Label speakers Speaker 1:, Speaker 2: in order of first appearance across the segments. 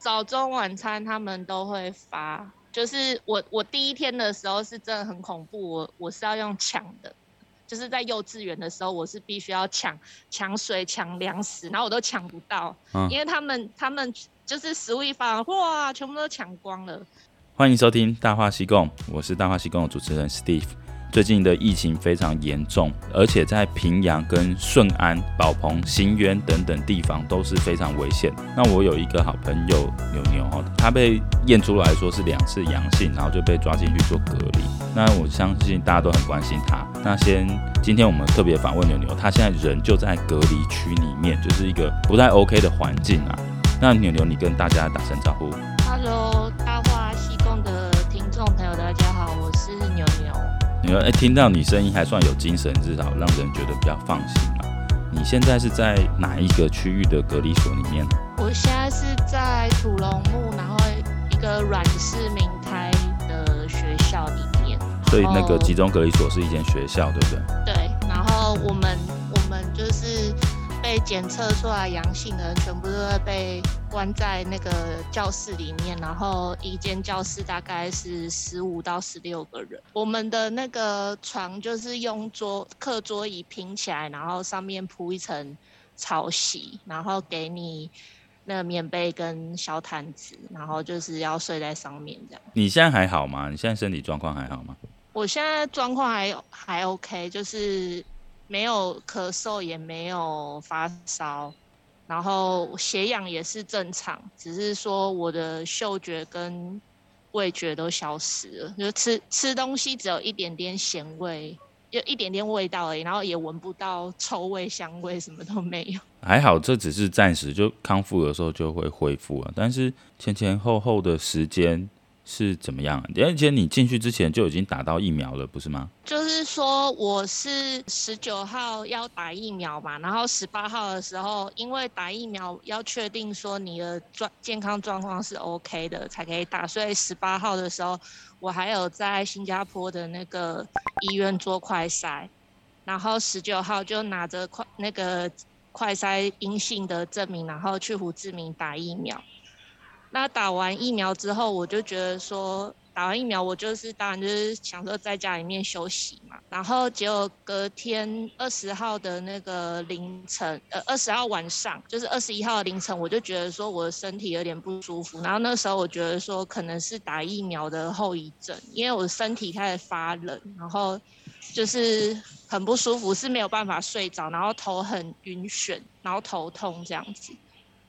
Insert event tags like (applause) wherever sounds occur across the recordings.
Speaker 1: 早中晚餐他们都会发，就是我我第一天的时候是真的很恐怖，我我是要用抢的，就是在幼稚园的时候我是必须要抢抢水抢粮食，然后我都抢不到，嗯、因为他们他们就是食物一发，哇，全部都抢光了。
Speaker 2: 欢迎收听《大话西贡》，我是《大话西贡》的主持人 Steve。最近的疫情非常严重，而且在平阳、跟顺安、宝鹏、新渊等等地方都是非常危险。那我有一个好朋友牛牛哈，他被验出来说是两次阳性，然后就被抓进去做隔离。那我相信大家都很关心他。那先，今天我们特别访问牛牛，他现在人就在隔离区里面，就是一个不太 OK 的环境啊。那牛牛，你跟大家打声招呼。
Speaker 1: Hello，大
Speaker 2: 你说，哎，听到你声音还算有精神，至少让人觉得比较放心嘛。你现在是在哪一个区域的隔离所里面呢？
Speaker 1: 我现在是在土龙木，然后一个软式明胎的学校里面。
Speaker 2: 所以那个集中隔离所是一间学校，对不对？
Speaker 1: 对，然后我们我们就是。被检测出来阳性的人，全部都会被关在那个教室里面，然后一间教室大概是十五到十六个人。我们的那个床就是用桌课桌椅拼起来，然后上面铺一层草席，然后给你那个棉被跟小毯子，然后就是要睡在上面这样。
Speaker 2: 你现在还好吗？你现在身体状况还好吗？
Speaker 1: 我现在状况还还 OK，就是。没有咳嗽，也没有发烧，然后血氧也是正常，只是说我的嗅觉跟味觉都消失了，就吃吃东西只有一点点咸味，有一点点味道而已，然后也闻不到臭味、香味，什么都没有。
Speaker 2: 还好，这只是暂时，就康复的时候就会恢复了，但是前前后后的时间。是怎么样？而且你进去之前就已经打到疫苗了，不是吗？
Speaker 1: 就是说我是十九号要打疫苗嘛，然后十八号的时候，因为打疫苗要确定说你的状健康状况是 OK 的才可以打，所以十八号的时候我还有在新加坡的那个医院做快筛，然后十九号就拿着快那个快筛阴性的证明，然后去胡志明打疫苗。那打完疫苗之后，我就觉得说，打完疫苗我就是当然就是想说在家里面休息嘛。然后结果隔天二十号的那个凌晨，呃二十号晚上，就是二十一号凌晨，我就觉得说我的身体有点不舒服。然后那时候我觉得说可能是打疫苗的后遗症，因为我身体开始发冷，然后就是很不舒服，是没有办法睡着，然后头很晕眩，然后头痛这样子。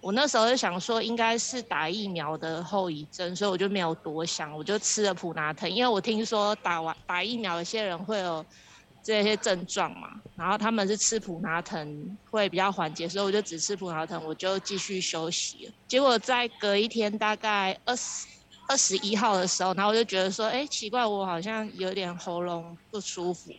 Speaker 1: 我那时候就想说，应该是打疫苗的后遗症，所以我就没有多想，我就吃了普拿疼。因为我听说打完打疫苗，有些人会有这些症状嘛，然后他们是吃普拿疼会比较缓解，所以我就只吃普拿疼，我就继续休息。结果在隔一天，大概二十二十一号的时候，然后我就觉得说，哎，奇怪，我好像有点喉咙不舒服。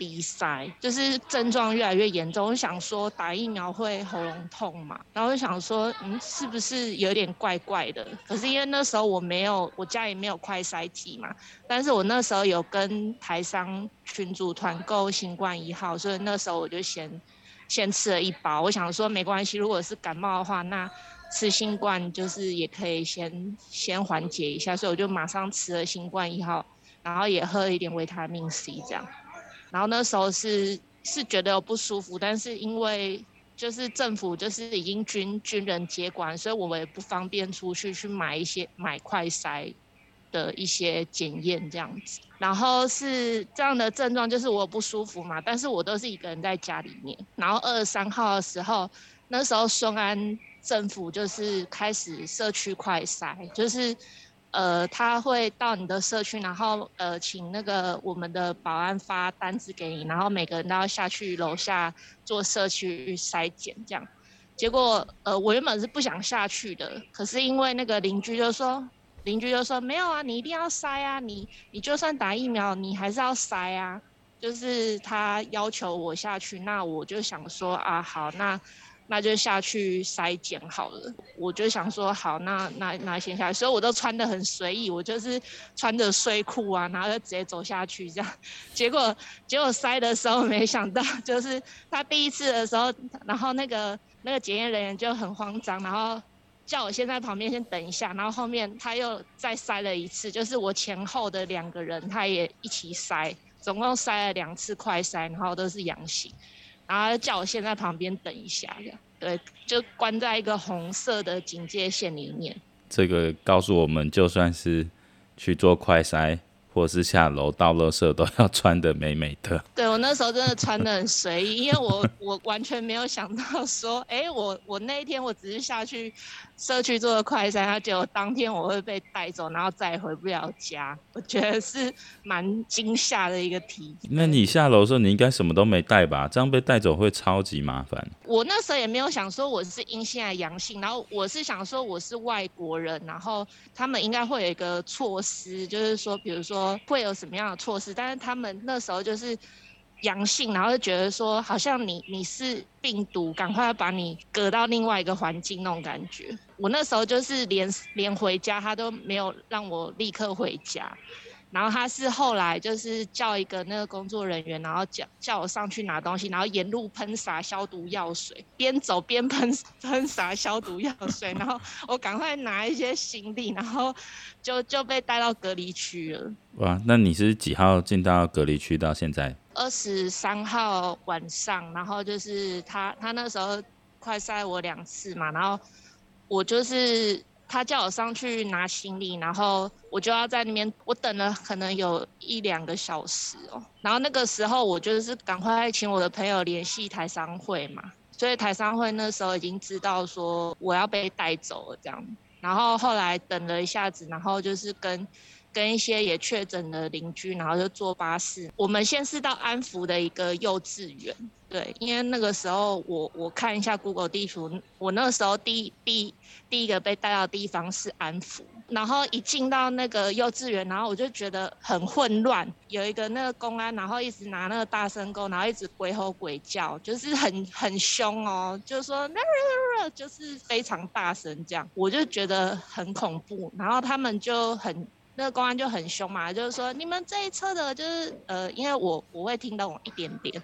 Speaker 1: 鼻塞，就是症状越来越严重。我想说打疫苗会喉咙痛嘛，然后就想说，嗯，是不是有点怪怪的？可是因为那时候我没有，我家里没有快筛剂嘛。但是我那时候有跟台商群组团购新冠一号，所以那时候我就先先吃了一包。我想说没关系，如果是感冒的话，那吃新冠就是也可以先先缓解一下。所以我就马上吃了新冠一号，然后也喝了一点维他命 C 这样。然后那时候是是觉得有不舒服，但是因为就是政府就是已经军军人接管，所以我们也不方便出去去买一些买快筛的一些检验这样子。然后是这样的症状，就是我不舒服嘛，但是我都是一个人在家里面。然后二十三号的时候，那时候顺安政府就是开始社区快筛，就是。呃，他会到你的社区，然后呃，请那个我们的保安发单子给你，然后每个人都要下去楼下做社区筛检，这样。结果呃，我原本是不想下去的，可是因为那个邻居就说，邻居就说没有啊，你一定要筛啊，你你就算打疫苗，你还是要筛啊。就是他要求我下去，那我就想说啊，好，那。那就下去筛检好了，我就想说好，那那那先下去，所以我都穿得很随意，我就是穿着睡裤啊，然后就直接走下去这样。结果结果筛的时候，没想到就是他第一次的时候，然后那个那个检验人员就很慌张，然后叫我先在旁边先等一下，然后后面他又再筛了一次，就是我前后的两个人他也一起筛，总共筛了两次快筛，然后都是阳性，然后叫我先在旁边等一下，这样对，就关在一个红色的警戒线里面。
Speaker 2: 这个告诉我们，就算是去做快筛。或是下楼倒垃圾都要穿的美美的。
Speaker 1: 对，我那时候真的穿的很随意，因为我我完全没有想到说，哎、欸，我我那一天我只是下去社区做的快筛，他结果当天我会被带走，然后再也回不了家。我觉得是蛮惊吓的一个体验。
Speaker 2: 那你下楼的时候，你应该什么都没带吧？这样被带走会超级麻烦。
Speaker 1: 我那时候也没有想说我是阴性还是阳性，然后我是想说我是外国人，然后他们应该会有一个措施，就是说，比如说。会有什么样的措施？但是他们那时候就是阳性，然后就觉得说好像你你是病毒，赶快把你隔到另外一个环境那种感觉。我那时候就是连连回家，他都没有让我立刻回家。然后他是后来就是叫一个那个工作人员，然后叫叫我上去拿东西，然后沿路喷洒消毒药水，边走边喷 (laughs) 喷洒消毒药水，然后我赶快拿一些行李，然后就就被带到隔离区了。
Speaker 2: 哇，那你是几号进到隔离区到现在？
Speaker 1: 二十三号晚上，然后就是他他那时候快筛我两次嘛，然后我就是。他叫我上去拿行李，然后我就要在那边，我等了可能有一两个小时哦。然后那个时候我就是赶快请我的朋友联系台商会嘛，所以台商会那时候已经知道说我要被带走了这样。然后后来等了一下子，然后就是跟跟一些也确诊的邻居，然后就坐巴士。我们先是到安福的一个幼稚园。对，因为那个时候我我看一下 Google 地图，我那个时候第第第一个被带到的地方是安福，然后一进到那个幼稚园，然后我就觉得很混乱，有一个那个公安，然后一直拿那个大声公，然后一直鬼吼鬼叫，就是很很凶哦，就是说，(laughs) 就是非常大声这样，我就觉得很恐怖，然后他们就很那个公安就很凶嘛，就是说你们这一侧的，就是呃，因为我我会听懂一点点。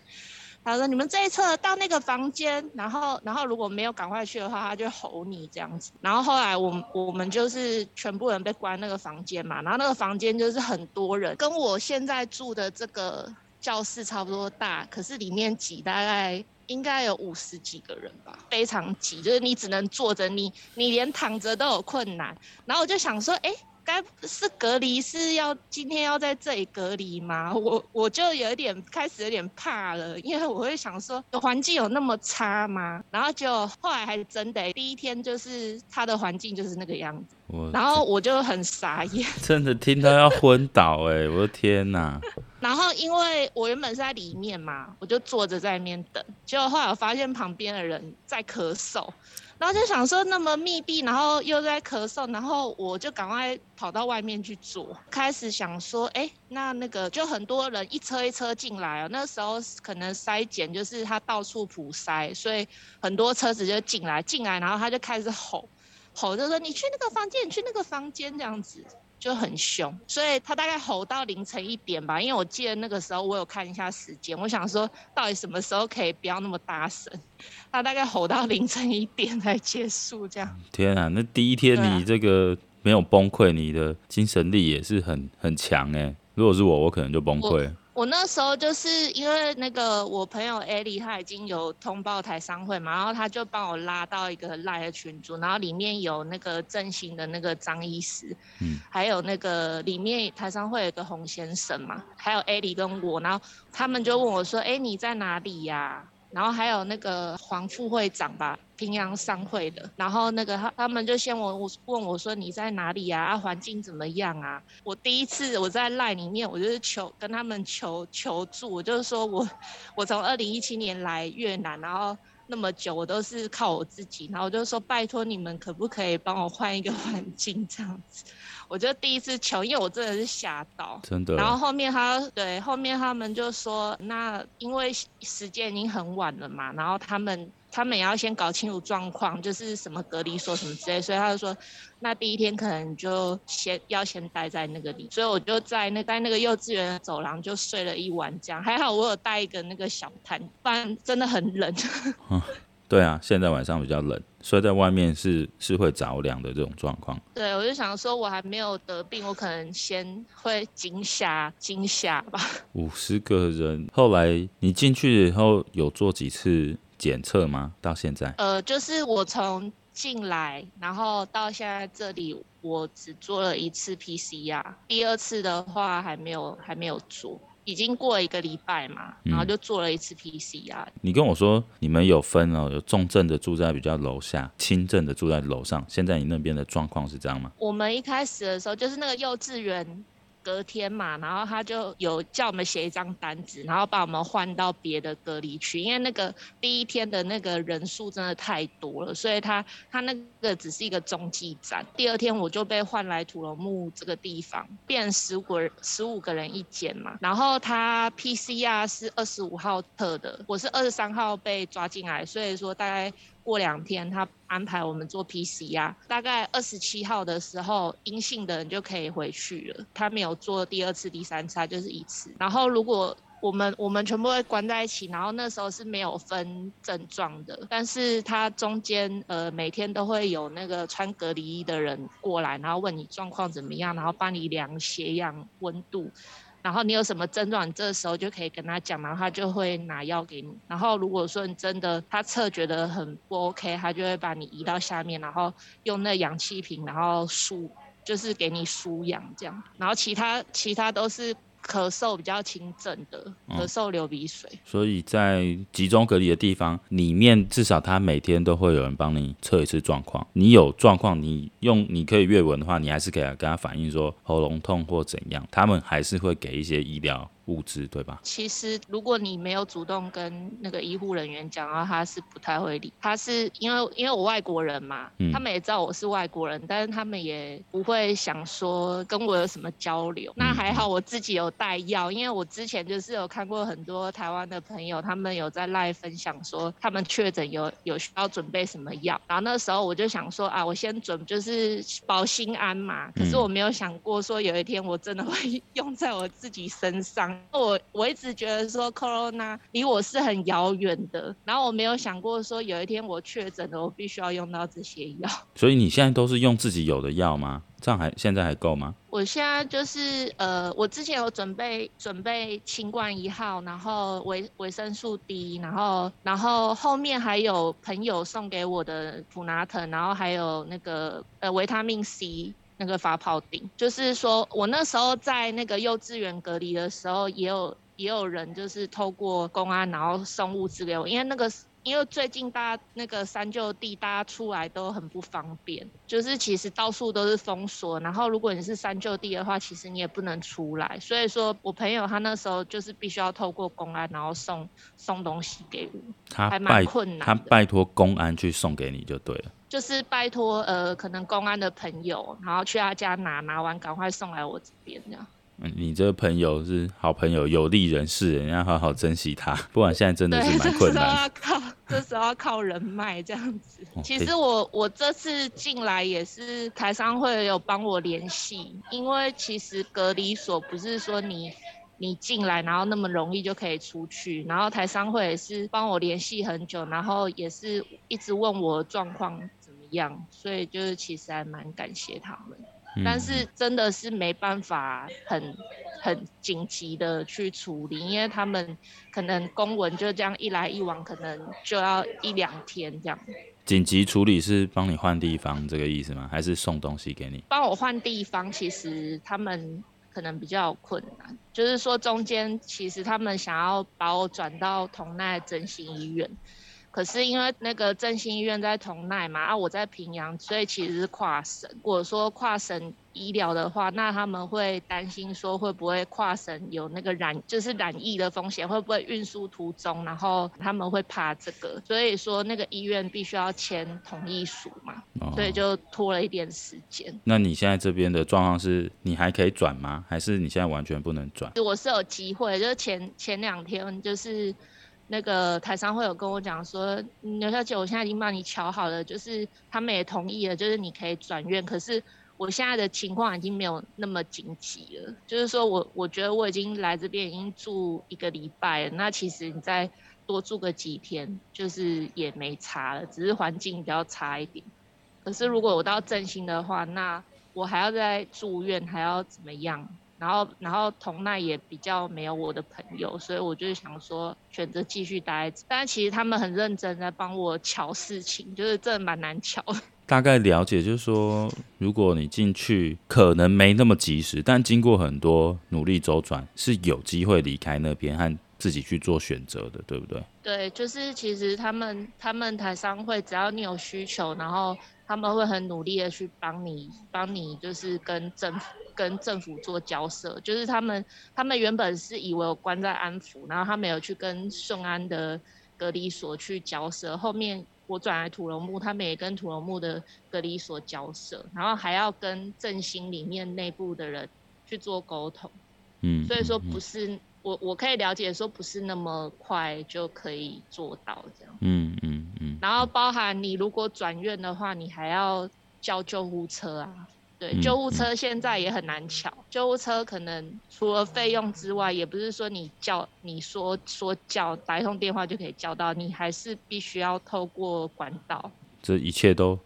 Speaker 1: 他说：“你们这一侧到那个房间，然后，然后如果没有赶快去的话，他就吼你这样子。然后后来我们我们就是全部人被关那个房间嘛，然后那个房间就是很多人，跟我现在住的这个教室差不多大，可是里面挤大概应该有五十几个人吧，非常挤，就是你只能坐着，你你连躺着都有困难。然后我就想说，哎。”该是隔离是要今天要在这里隔离吗？我我就有点开始有点怕了，因为我会想说，环境有那么差吗？然后就后来还真的，第一天就是他的环境就是那个样子，然后我就很傻眼，(laughs)
Speaker 2: 真的听到要昏倒哎、欸！我的天哪！
Speaker 1: 然后因为我原本是在里面嘛，我就坐着在那边等，结果后来我发现旁边的人在咳嗽。然后就想说那么密闭，然后又在咳嗽，然后我就赶快跑到外面去坐。开始想说，哎，那那个就很多人一车一车进来哦。那时候可能筛检就是他到处普筛，所以很多车子就进来进来，然后他就开始吼，吼就说你去那个房间，你去那个房间这样子。就很凶，所以他大概吼到凌晨一点吧。因为我记得那个时候我有看一下时间，我想说到底什么时候可以不要那么大声？他大概吼到凌晨一点才结束，这样。
Speaker 2: 天啊，那第一天你这个没有崩溃，你的精神力也是很很强哎。如果是我，我可能就崩溃。
Speaker 1: 我那时候就是因为那个我朋友艾莉，她已经有通报台商会嘛，然后她就帮我拉到一个赖的群组，然后里面有那个振兴的那个张医师，嗯，还有那个里面台商会有个洪先生嘛，还有艾莉跟我，然后他们就问我说：“哎，你在哪里呀？”然后还有那个黄副会长吧，平阳商会的。然后那个他他们就先问我问我说，你在哪里呀？啊，环境怎么样啊？我第一次我在赖里面，我就是求跟他们求求助，我就是说我我从二零一七年来越南，然后那么久我都是靠我自己，然后我就说拜托你们可不可以帮我换一个环境这样子。我就第一次求，因为我真的是吓到，
Speaker 2: 真的。
Speaker 1: 然后后面他对后面他们就说，那因为时间已经很晚了嘛，然后他们他们也要先搞清楚状况，就是什么隔离所什么之类，所以他就说，那第一天可能就先要先待在那个里，所以我就在那在那个幼稚园的走廊就睡了一晚，这样还好我有带一个那个小毯，不然真的很冷。
Speaker 2: 嗯 (laughs) 对啊，现在晚上比较冷，睡在外面是是会着凉的这种状况。
Speaker 1: 对，我就想说，我还没有得病，我可能先会惊吓惊吓吧。
Speaker 2: 五十个人，后来你进去以后有做几次检测吗？到现在？
Speaker 1: 呃，就是我从进来，然后到现在这里，我只做了一次 PCR，第二次的话还没有还没有做。已经过了一个礼拜嘛，然后就做了一次 PCR。嗯。
Speaker 2: 你跟我说你们有分哦，有重症的住在比较楼下，轻症的住在楼上。现在你那边的状况是这样吗？
Speaker 1: 我们一开始的时候就是那个幼稚园。隔天嘛，然后他就有叫我们写一张单子，然后把我们换到别的隔离区，因为那个第一天的那个人数真的太多了，所以他他那个只是一个中继站。第二天我就被换来土楼木这个地方，变十五个十五个人一间嘛，然后他 PCR 是二十五号测的，我是二十三号被抓进来，所以说大概。过两天，他安排我们做 PCR，大概二十七号的时候，阴性的人就可以回去了。他没有做第二次、第三次，他就是一次。然后如果我们我们全部会关在一起，然后那时候是没有分症状的，但是他中间呃每天都会有那个穿隔离衣的人过来，然后问你状况怎么样，然后帮你量血氧、温度。然后你有什么症状，这时候就可以跟他讲，然后他就会拿药给你。然后如果说你真的他测觉得很不 OK，他就会把你移到下面，然后用那氧气瓶，然后输，就是给你输氧这样。然后其他其他都是。咳嗽比较轻症的，咳嗽流鼻水。
Speaker 2: 嗯，所以在集中隔离的地方里面，至少他每天都会有人帮你测一次状况。你有状况，你用你可以阅文的话，你还是可以跟他反映说喉咙痛或怎样，他们还是会给一些医疗。物资对吧？
Speaker 1: 其实如果你没有主动跟那个医护人员讲然后，他是不太会理。他是因为因为我外国人嘛，嗯，他们也知道我是外国人，但是他们也不会想说跟我有什么交流。那还好我自己有带药，因为我之前就是有看过很多台湾的朋友，他们有在 LINE 分享说他们确诊有有需要准备什么药，然后那时候我就想说啊，我先准就是保心安嘛。可是我没有想过说有一天我真的会 (laughs) 用在我自己身上。我我一直觉得说 Corona 离我是很遥远的，然后我没有想过说有一天我确诊了，我必须要用到这些药。(laughs)
Speaker 2: 所以你现在都是用自己有的药吗？这样还现在还够吗？
Speaker 1: 我现在就是呃，我之前有准备准备清冠一号，然后维维生素 D，然后然后后面还有朋友送给我的普拿疼，然后还有那个呃维他命 C。那个发泡顶，就是说我那时候在那个幼稚园隔离的时候，也有也有人就是透过公安，然后送物资给我，因为那个因为最近大家那个三舅地大家出来都很不方便，就是其实到处都是封锁，然后如果你是三舅地的话，其实你也不能出来，所以说我朋友他那时候就是必须要透过公安，然后送送东西给我，他还蛮困难，
Speaker 2: 他拜托公安去送给你就对了。
Speaker 1: 就是拜托呃，可能公安的朋友，然后去他家拿，拿完赶快送来我这边这样。
Speaker 2: 嗯，你这个朋友是好朋友，有利人士，人要好好珍惜他。不然现在真的是蛮困难。(laughs) 这时候要靠，
Speaker 1: 人脉这样子。其实我我这次进来也是台商会有帮我联系，因为其实隔离所不是说你。你进来，然后那么容易就可以出去，然后台商会也是帮我联系很久，然后也是一直问我状况怎么样，所以就是其实还蛮感谢他们，嗯、但是真的是没办法很很紧急的去处理，因为他们可能公文就这样一来一往，可能就要一两天这样。
Speaker 2: 紧急处理是帮你换地方这个意思吗？还是送东西给你？
Speaker 1: 帮我换地方，其实他们。可能比较困难，就是说中间其实他们想要把我转到同奈整形医院，可是因为那个振兴医院在同奈嘛，啊我在平阳，所以其实是跨省。如果说跨省医疗的话，那他们会担心说会不会跨省有那个染，就是染疫的风险，会不会运输途中，然后他们会怕这个，所以说那个医院必须要签同意书嘛，哦、所以就拖了一点时间。
Speaker 2: 那你现在这边的状况是，你还可以转吗？还是你现在完全不能转？
Speaker 1: 我是有机会，就是前前两天就是那个台商会有跟我讲说，刘小姐，我现在已经帮你瞧好了，就是他们也同意了，就是你可以转院，可是。我现在的情况已经没有那么紧急了，就是说我我觉得我已经来这边已经住一个礼拜了，那其实你再多住个几天，就是也没差了，只是环境比较差一点。可是如果我到振兴的话，那我还要再住院，还要怎么样？然后，然后同奈也比较没有我的朋友，所以我就想说选择继续待。但其实他们很认真在帮我瞧事情，就是真的蛮难瞧。(laughs)
Speaker 2: 大概了解，就是说，如果你进去可能没那么及时，但经过很多努力周转，是有机会离开那边和自己去做选择的，对不对？
Speaker 1: 对，就是其实他们他们台商会，只要你有需求，然后他们会很努力的去帮你，帮你就是跟政府。跟政府做交涉，就是他们，他们原本是以为我关在安福，然后他们有去跟顺安的隔离所去交涉。后面我转来土龙木，他们也跟土龙木的隔离所交涉，然后还要跟振兴里面内部的人去做沟通。嗯，所以说不是我，我可以了解说不是那么快就可以做到这样。嗯然后包含你如果转院的话，你还要叫救护车啊。对，救护车现在也很难抢。救护车可能除了费用之外，也不是说你叫你说说叫打一通电话就可以叫到，你还是必须要透过管道。
Speaker 2: 这一切都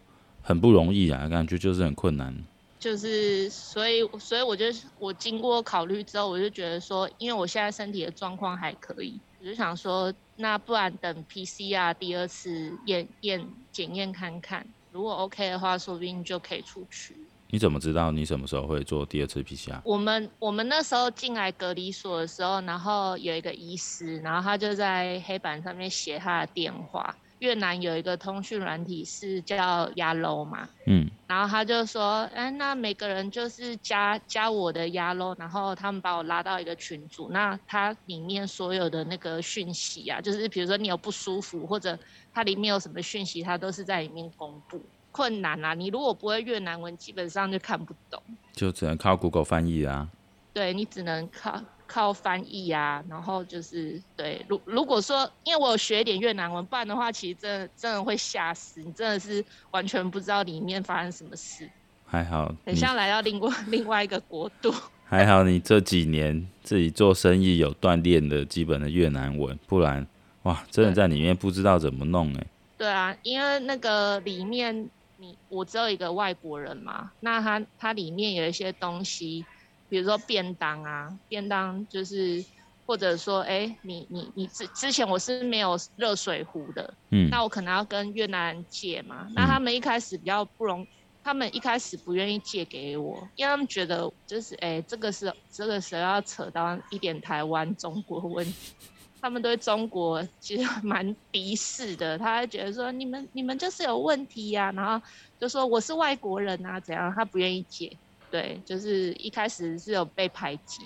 Speaker 2: 很不容易啊，感觉就是很困难。
Speaker 1: 就是所以，所以我就我经过考虑之后，我就觉得说，因为我现在身体的状况还可以，我就想说，那不然等 PCR 第二次验验检验看看，如果 OK 的话，说不定就可以出去。
Speaker 2: 你怎么知道你什么时候会做第二次 PCR？
Speaker 1: 我们我们那时候进来隔离所的时候，然后有一个医师，然后他就在黑板上面写他的电话。越南有一个通讯软体是叫 Yalo 嘛，嗯，然后他就说，哎，那每个人就是加加我的 Yalo，然后他们把我拉到一个群组，那它里面所有的那个讯息啊，就是比如说你有不舒服或者它里面有什么讯息，它都是在里面公布。困难啊！你如果不会越南文，基本上就看不懂，
Speaker 2: 就只能靠 Google 翻译啊。
Speaker 1: 对，你只能靠靠翻译啊，然后就是对。如如果说，因为我有学一点越南文，不然的话，其实真的真的会吓死你，真的是完全不知道里面发生什么事。
Speaker 2: 还好，
Speaker 1: 很像来到另外 (laughs) 另外一个国度。
Speaker 2: 还好你这几年自己做生意有锻炼的基本的越南文，不然哇，真的在里面不知道怎么弄哎、欸。
Speaker 1: 对啊，因为那个里面。你我只有一个外国人嘛，那他他里面有一些东西，比如说便当啊，便当就是或者说，哎、欸，你你你之之前我是没有热水壶的，嗯，那我可能要跟越南人借嘛，那他们一开始比较不容，他们一开始不愿意借给我，因为他们觉得就是哎、欸，这个是这个时候要扯到一点台湾中国问题。他们对中国其实蛮敌视的，他还觉得说你们你们就是有问题呀、啊，然后就说我是外国人啊，怎样？他不愿意解，对，就是一开始是有被排挤。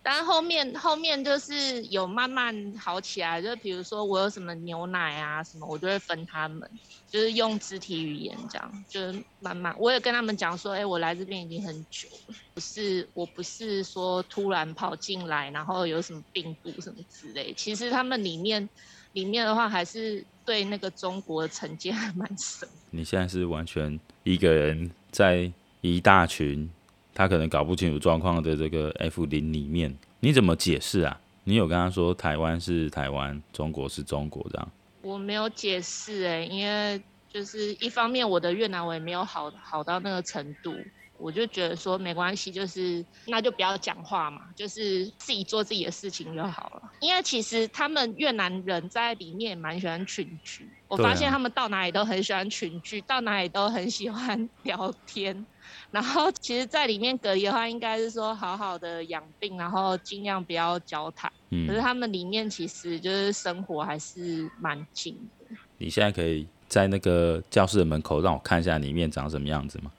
Speaker 1: 但后面后面就是有慢慢好起来，就比如说我有什么牛奶啊什么，我就会分他们，就是用肢体语言这样，就是慢慢。我也跟他们讲说，哎、我来这边已经很久了，不是我不是说突然跑进来，然后有什么病毒什么之类。其实他们里面里面的话，还是对那个中国的成见还蛮深。
Speaker 2: 你现在是完全一个人在一大群。他可能搞不清楚状况的这个 F 零里面，你怎么解释啊？你有跟他说台湾是台湾，中国是中国这样？
Speaker 1: 我没有解释哎、欸，因为就是一方面我的越南我也没有好好到那个程度，我就觉得说没关系，就是那就不要讲话嘛，就是自己做自己的事情就好了。因为其实他们越南人在里面蛮喜欢群居，我发现他们到哪里都很喜欢群聚，到哪里都很喜欢聊天。然后，其实，在里面隔离的话，应该是说好好的养病，然后尽量不要交谈。嗯。可是他们里面其实就是生活还是蛮近的。
Speaker 2: 你现在可以在那个教室的门口让我看一下里面长什么样子吗？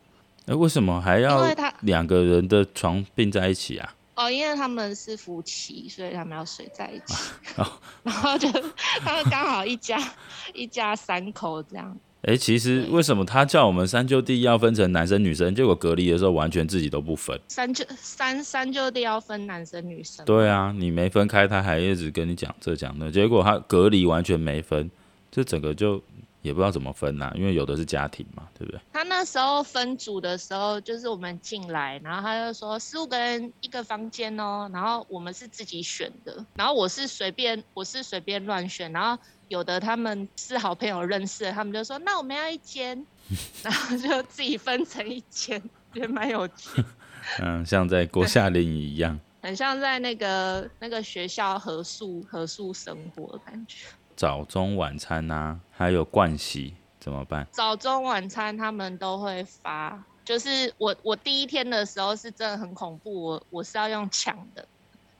Speaker 2: 哎，为什么还要两个人的床并在一起啊？
Speaker 1: 哦，因为他们是夫妻，所以他们要睡在一起。哦。(laughs) 然后就他们刚好一家一家三口这样。
Speaker 2: 哎、欸，其实为什么他叫我们三舅弟要分成男生女生？结果隔离的时候完全自己都不分。
Speaker 1: 三舅三三舅弟要分男生女生。
Speaker 2: 对啊，你没分开，他还一直跟你讲这讲那，结果他隔离完全没分，这整个就也不知道怎么分呐、啊，因为有的是家庭嘛，对不对？
Speaker 1: 他那时候分组的时候，就是我们进来，然后他就说十五个人一个房间哦，然后我们是自己选的，然后我是随便我是随便乱选，然后有的他们是好朋友认识的，他们就说那我们要一间，(laughs) 然后就自己分成一间，也蛮有趣。(laughs)
Speaker 2: 嗯，像在国夏令营一样，(laughs)
Speaker 1: 很像在那个那个学校合宿合宿生活的感觉。
Speaker 2: 早中晚餐呐、啊，还有盥洗怎么办？
Speaker 1: 早中晚餐他们都会发，就是我我第一天的时候是真的很恐怖，我我是要用抢的，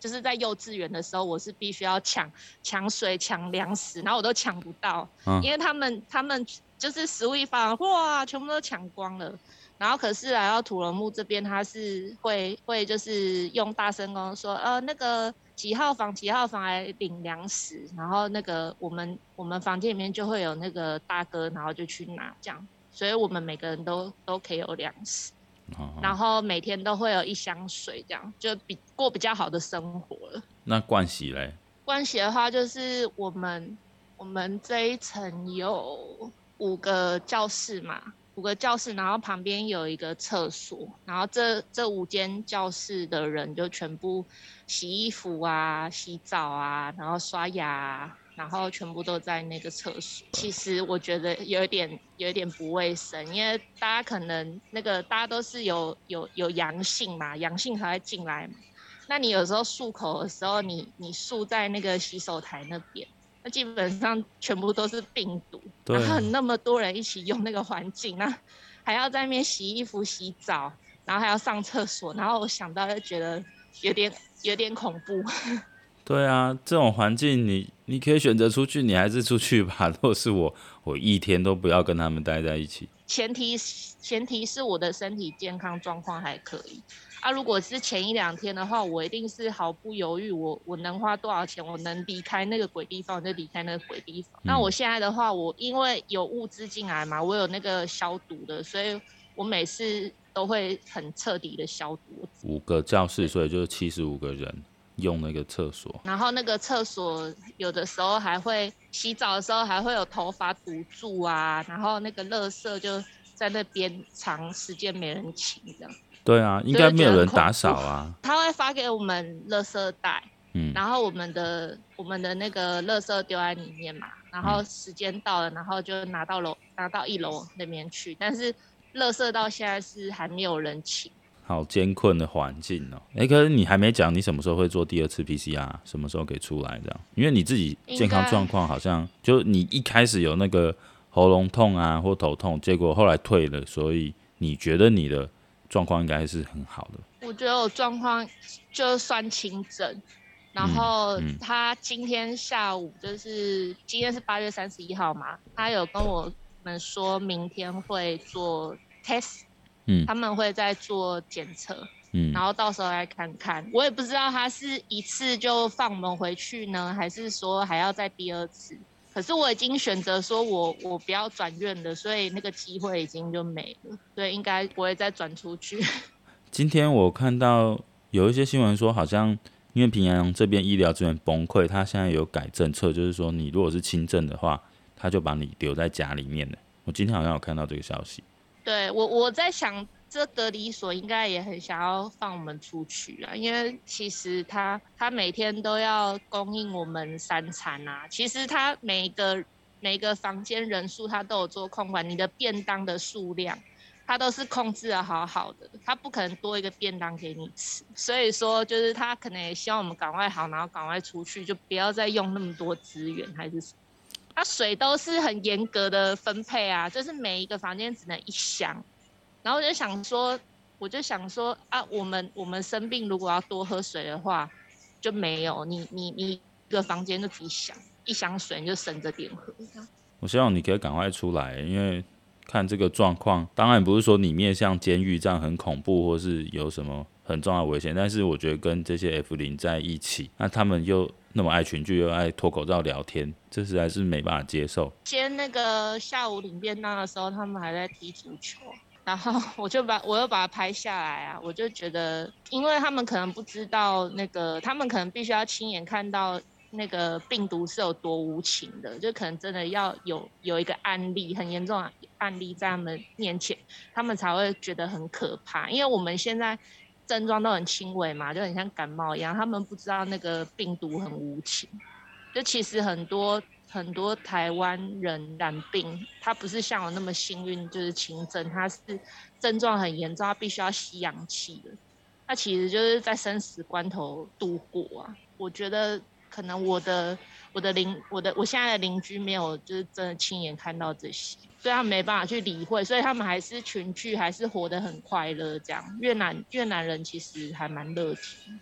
Speaker 1: 就是在幼稚园的时候我是必须要抢抢水抢粮食，然后我都抢不到，嗯、因为他们他们就是食物一发，哇，全部都抢光了。然后可是来到土人木这边，他是会会就是用大声公说，呃，那个几号房几号房来领粮食，然后那个我们我们房间里面就会有那个大哥，然后就去拿这样，所以我们每个人都都可以有粮食，哦、然后每天都会有一箱水，这样就比过比较好的生活了。
Speaker 2: 那盥洗嘞？
Speaker 1: 盥洗的话，就是我们我们这一层有五个教室嘛。五个教室，然后旁边有一个厕所，然后这这五间教室的人就全部洗衣服啊、洗澡啊，然后刷牙，然后全部都在那个厕所。其实我觉得有点有点不卫生，因为大家可能那个大家都是有有有阳性嘛，阳性才会进来。那你有时候漱口的时候，你你漱在那个洗手台那边。那基本上全部都是病毒，然后那么多人一起用那个环境，那还要在那边洗衣服、洗澡，然后还要上厕所，然后我想到就觉得有点有点恐怖。(laughs)
Speaker 2: 对啊，这种环境你你可以选择出去，你还是出去吧。(laughs) 如果是我，我一天都不要跟他们待在一起。
Speaker 1: 前提前提是我的身体健康状况还可以。啊，如果是前一两天的话，我一定是毫不犹豫，我我能花多少钱，我能离开那个鬼地方，我就离开那个鬼地方。嗯、那我现在的话，我因为有物资进来嘛，我有那个消毒的，所以我每次都会很彻底的消毒。
Speaker 2: 五个教室，所以就是七十五个人用那个厕所。
Speaker 1: 然后那个厕所有的时候还会洗澡的时候还会有头发堵住啊，然后那个垃圾就在那边长时间没人清这样。
Speaker 2: 对啊，应该没有人打扫啊。
Speaker 1: 他会发给我们垃圾袋，嗯，然后我们的我们的那个垃圾丢在里面嘛，然后时间到了，然后就拿到楼拿到一楼那边去。但是垃圾到现在是还没有人清。
Speaker 2: 好艰困的环境哦。哎，可是你还没讲你什么时候会做第二次 PCR，什么时候给出来这样？因为你自己健康状况好像就你一开始有那个喉咙痛啊或头痛，结果后来退了，所以你觉得你的。状况应该是很好的。
Speaker 1: 我觉得我状况就算轻症，然后他今天下午就是今天是八月三十一号嘛，他有跟我们说明天会做 test，嗯，他们会再做检测，嗯，然后到时候来看看。我也不知道他是一次就放我们回去呢，还是说还要再第二次。可是我已经选择说我我不要转院了，所以那个机会已经就没了，所以应该不会再转出去。(laughs)
Speaker 2: 今天我看到有一些新闻说，好像因为平阳这边医疗资源崩溃，他现在有改政策，就是说你如果是轻症的话，他就把你留在家里面了。我今天好像有看到这个消息。
Speaker 1: 对，我我在想。这隔离所应该也很想要放我们出去啊，因为其实他他每天都要供应我们三餐啊。其实他每个每个房间人数他都有做控管，你的便当的数量他都是控制的好好的，他不可能多一个便当给你吃。所以说就是他可能也希望我们赶快好，然后赶快出去，就不要再用那么多资源还是什么。他水都是很严格的分配啊，就是每一个房间只能一箱。然后我就想说，我就想说啊，我们我们生病如果要多喝水的话，就没有你你你一个房间就自己想一箱水你就省着点喝。
Speaker 2: 我希望你可以赶快出来，因为看这个状况，当然不是说里面像监狱这样很恐怖，或是有什么很重要的危险，但是我觉得跟这些 F 零在一起，那他们又那么爱群聚，又爱脱口罩聊天，这实在是没办法接受。
Speaker 1: 今天那个下午领便当的时候，他们还在踢足球。然后 (laughs) 我就把我又把它拍下来啊，我就觉得，因为他们可能不知道那个，他们可能必须要亲眼看到那个病毒是有多无情的，就可能真的要有有一个案例很严重的案例在他们面前，他们才会觉得很可怕。因为我们现在症状都很轻微嘛，就很像感冒一样，他们不知道那个病毒很无情。就其实很多很多台湾人染病，他不是像我那么幸运，就是轻症，他是症状很严重，他必须要吸氧气的。那其实就是在生死关头度过啊。我觉得。可能我的我的邻我的我现在的邻居没有就是真的亲眼看到这些，所以他没办法去理会，所以他们还是群聚，还是活得很快乐。这样越南越南人其实还蛮乐情。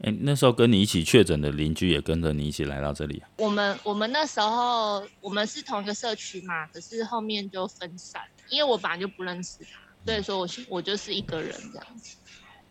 Speaker 2: 哎、欸，那时候跟你一起确诊的邻居也跟着你一起来到这里啊？
Speaker 1: 我们我们那时候我们是同一个社区嘛，可是后面就分散，因为我本来就不认识他，所以说我我就是一个人这样子。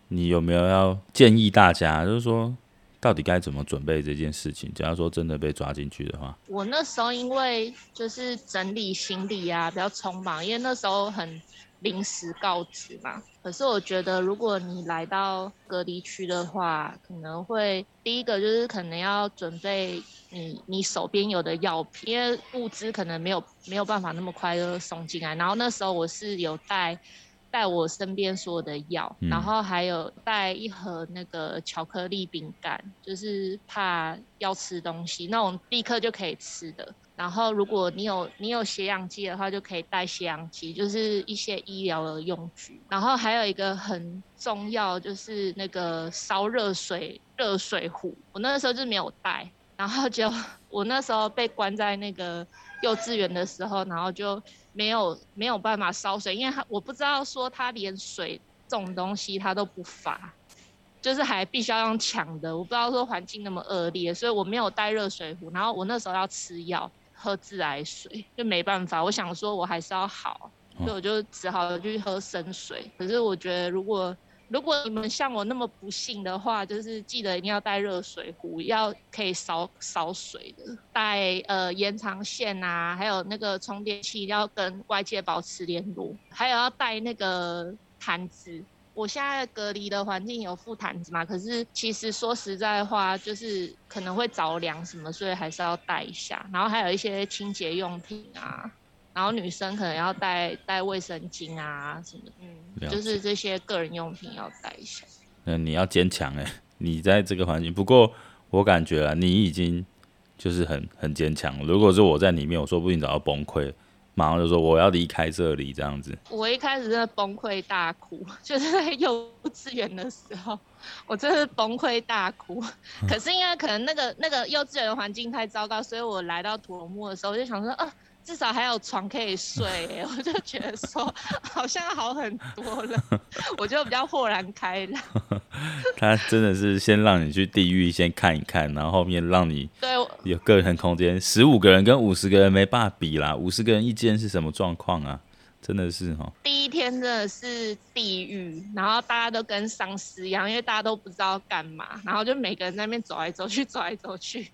Speaker 2: 你有没有要建议大家，就是说？到底该怎么准备这件事情？假如说真的被抓进去的话，
Speaker 1: 我那时候因为就是整理行李啊，比较匆忙，因为那时候很临时告知嘛。可是我觉得，如果你来到隔离区的话，可能会第一个就是可能要准备你你手边有的药品，因为物资可能没有没有办法那么快就送进来。然后那时候我是有带。带我身边所有的药，然后还有带一盒那个巧克力饼干，就是怕要吃东西那种立刻就可以吃的。然后如果你有你有血氧机的话，就可以带血氧机，就是一些医疗的用具。然后还有一个很重要，就是那个烧热水热水壶，我那个时候就没有带，然后就我那时候被关在那个幼稚园的时候，然后就。没有没有办法烧水，因为他我不知道说他连水这种东西他都不发，就是还必须要用抢的。我不知道说环境那么恶劣，所以我没有带热水壶。然后我那时候要吃药，喝自来水就没办法。我想说我还是要好，所以我就只好去喝生水。可是我觉得如果如果你们像我那么不幸的话，就是记得一定要带热水壶，要可以烧烧水的，带呃延长线啊，还有那个充电器，要跟外界保持联络，还有要带那个毯子。我现在隔离的环境有副毯子嘛，可是其实说实在话，就是可能会着凉什么，所以还是要带一下。然后还有一些清洁用品啊。然后女生可能要带带卫生巾啊什么的，嗯，就是这些个人用品要带一下。
Speaker 2: 那，你要坚强哎，你在这个环境。不过我感觉啊，你已经就是很很坚强。如果是我在里面，我说不定早要崩溃，马上就说我要离开这里这样子。
Speaker 1: 我一开始真的崩溃大哭，(laughs) 就是在幼稚园的时候，我真是崩溃大哭。可是因为可能那个那个幼稚园的环境太糟糕，所以我来到土龙木的时候，我就想说啊。至少还有床可以睡，我就觉得说好像好很多了，(laughs) 我就比较豁然开朗。(laughs)
Speaker 2: 他真的是先让你去地狱先看一看，然后后面让你对有个人空间，十五个人跟五十个人没办法比啦，五十个人一间是什么状况啊？真的是哈。
Speaker 1: 第一天真的是地狱，然后大家都跟丧尸一样，因为大家都不知道干嘛，然后就每个人在那边走来走去，走来走去。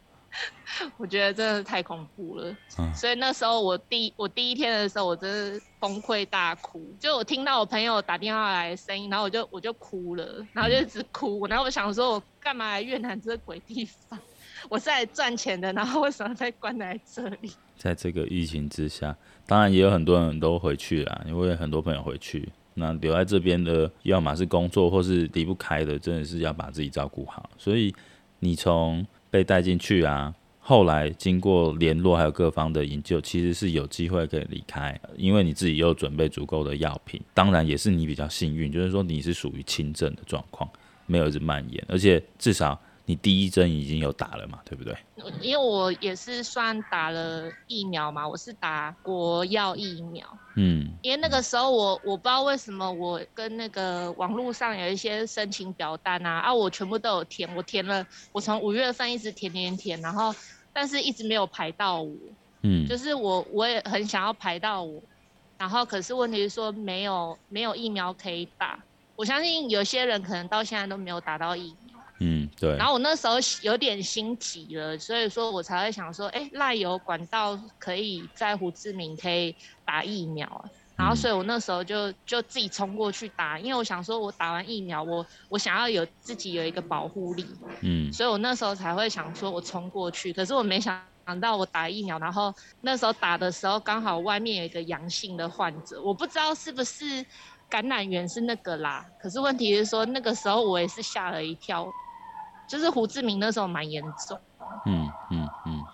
Speaker 1: 我觉得真的太恐怖了，嗯，所以那时候我第我第一天的时候，我真是崩溃大哭。就我听到我朋友打电话来的声音，然后我就我就哭了，然后就一直哭。然后我想说，我干嘛来越南这个鬼地方？我是来赚钱的，然后为什么被关在这里？
Speaker 2: 在这个疫情之下，当然也有很多人都回去了，因为很多朋友回去，那留在这边的，要么是工作，或是离不开的，真的是要把自己照顾好。所以你从被带进去啊，后来经过联络还有各方的营救，其实是有机会可以离开，因为你自己又准备足够的药品。当然也是你比较幸运，就是说你是属于轻症的状况，没有一直蔓延，而且至少。你第一针已经有打了嘛，对不对？
Speaker 1: 因为我也是算打了疫苗嘛，我是打国药疫苗。嗯，因为那个时候我我不知道为什么我跟那个网络上有一些申请表单啊，啊，我全部都有填，我填了，我从五月份一直填填填，然后但是一直没有排到我。嗯，就是我我也很想要排到我，然后可是问题是说没有没有疫苗可以打，我相信有些人可能到现在都没有打到疫苗。
Speaker 2: 嗯，对。
Speaker 1: 然后我那时候有点心急了，所以说我才会想说，哎，赖有管道可以在胡志明可以打疫苗啊。然后所以我那时候就就自己冲过去打，因为我想说我打完疫苗，我我想要有自己有一个保护力，
Speaker 2: 嗯，
Speaker 1: 所以我那时候才会想说我冲过去，可是我没想到我打疫苗，然后那时候打的时候刚好外面有一个阳性的患者，我不知道是不是感染源是那个啦，可是问题是说那个时候我也是吓了一跳，就是胡志明那时候蛮严重，
Speaker 2: 嗯嗯嗯。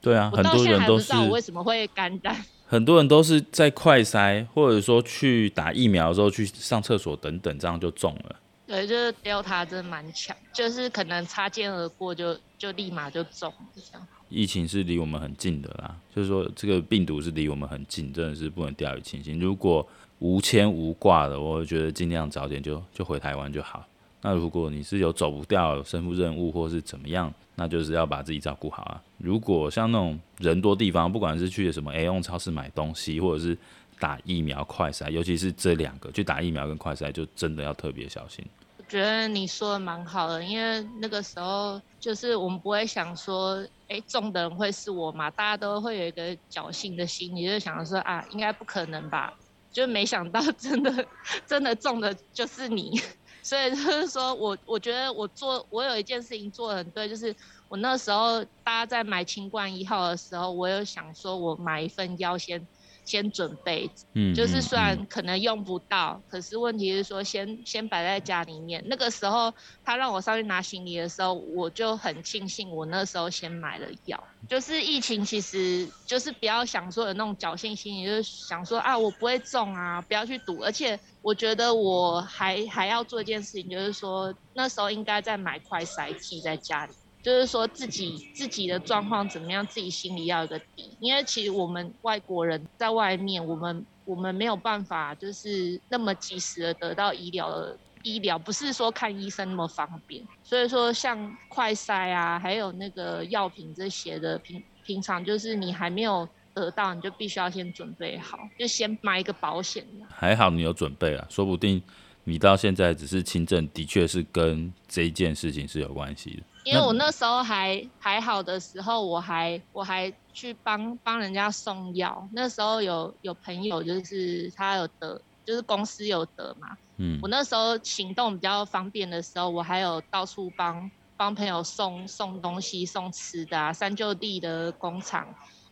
Speaker 2: 对啊，
Speaker 1: 很多人都是。我
Speaker 2: 为
Speaker 1: 什么会感染？(laughs)
Speaker 2: 很多人都是在快筛，或者说去打疫苗的时候去上厕所等等，这样就中了。
Speaker 1: 对，就是 Delta 真的蛮强，就是可能擦肩而过就就立马就中这样。
Speaker 2: 疫情是离我们很近的啦，就是说这个病毒是离我们很近，真的是不能掉以轻心。如果无牵无挂的，我觉得尽量早点就就回台湾就好。那如果你是有走不掉身负任务或是怎么样，那就是要把自己照顾好啊。如果像那种人多地方，不管是去什么 AEON 超市买东西，或者是打疫苗快筛，尤其是这两个去打疫苗跟快筛，就真的要特别小心。
Speaker 1: 我觉得你说的蛮好的，因为那个时候就是我们不会想说，哎，中的人会是我嘛？大家都会有一个侥幸的心理，就想着说啊，应该不可能吧？就没想到真的真的中的就是你。所以就是 (laughs) 说我，我觉得我做，我有一件事情做的很对，就是我那时候大家在买清冠一号的时候，我有想说，我买一份要先。先准备，嗯，就是虽然可能用不到，可是问题是说先先摆在家里面。那个时候他让我上去拿行李的时候，我就很庆幸我那时候先买了药。就是疫情其实就是不要想说有那种侥幸心理，就是想说啊我不会中啊，不要去赌。而且我觉得我还还要做一件事情，就是说那时候应该再买快筛剂在家里。就是说自己自己的状况怎么样，自己心里要有个底。因为其实我们外国人在外面，我们我们没有办法就是那么及时的得到医疗的医疗，不是说看医生那么方便。所以说像快筛啊，还有那个药品这些的，平平常就是你还没有得到，你就必须要先准备好，就先买一个保险。
Speaker 2: 还好你有准备啊，说不定你到现在只是轻症，的确是跟这件事情是有关系的。
Speaker 1: 因为我那时候还还好的时候，我还我还去帮帮人家送药。那时候有有朋友就是他有得，就是公司有得嘛。嗯。我那时候行动比较方便的时候，我还有到处帮帮朋友送送东西、送吃的啊。三舅弟的工厂，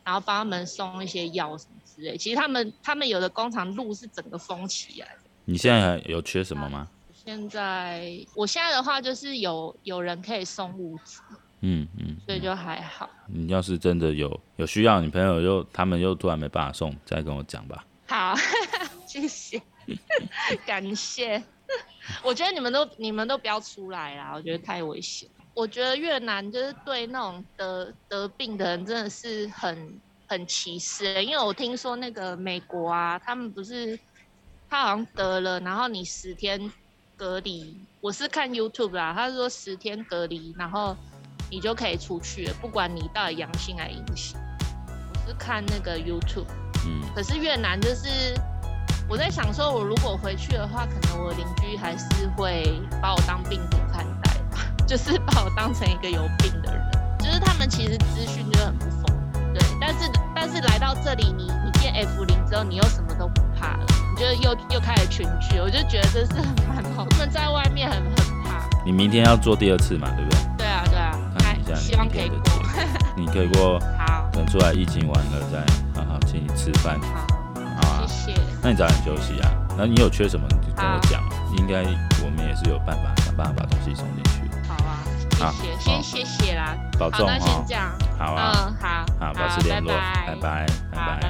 Speaker 1: 然后帮他们送一些药什么之类。其实他们他们有的工厂路是整个封起来的。
Speaker 2: 你现在还有缺什么吗？
Speaker 1: 现在，我现在的话就是有有人可以送物资，
Speaker 2: 嗯嗯，
Speaker 1: 所以就还好。
Speaker 2: 你要是真的有有需要，你朋友又他们又突然没办法送，再跟我讲吧。
Speaker 1: 好，(laughs) 谢谢，(laughs) 感谢。(laughs) 我觉得你们都你们都不要出来啦，我觉得太危险。我觉得越南就是对那种得得病的人真的是很很歧视，因为我听说那个美国啊，他们不是他好像得了，然后你十天。隔离，我是看 YouTube 啦，他说十天隔离，然后你就可以出去了，不管你到底阳性还是阴性。我是看那个 YouTube，嗯，可是越南就是我在想说，我如果回去的话，可能我邻居还是会把我当病毒看待吧，就是把我当成一个有病的人，(laughs) 就是他们其实资讯就很不丰富，对，但是但是来到这里，你你变 F 零之后，你又什么都不怕了。就又又开始群聚，我就觉得这是很蛮好。他们在外面很很怕。
Speaker 2: 你明天要做第二次嘛，对不对？
Speaker 1: 对啊，对啊。看一下，希望可以过。(laughs)
Speaker 2: 你可以过。
Speaker 1: 好。
Speaker 2: 等出来疫情完了再好好请你吃饭。
Speaker 1: 好。
Speaker 2: 好啊。
Speaker 1: 谢谢。
Speaker 2: 那你早点休息啊。那你有缺什么你就跟我讲，应该我们也是有办法想办法把东西送进去。
Speaker 1: 好啊。谢谢。先谢谢啦。
Speaker 2: 保重。
Speaker 1: 那先这样。
Speaker 2: 好啊。
Speaker 1: 嗯，好。
Speaker 2: 好，保持联络。拜拜。拜拜。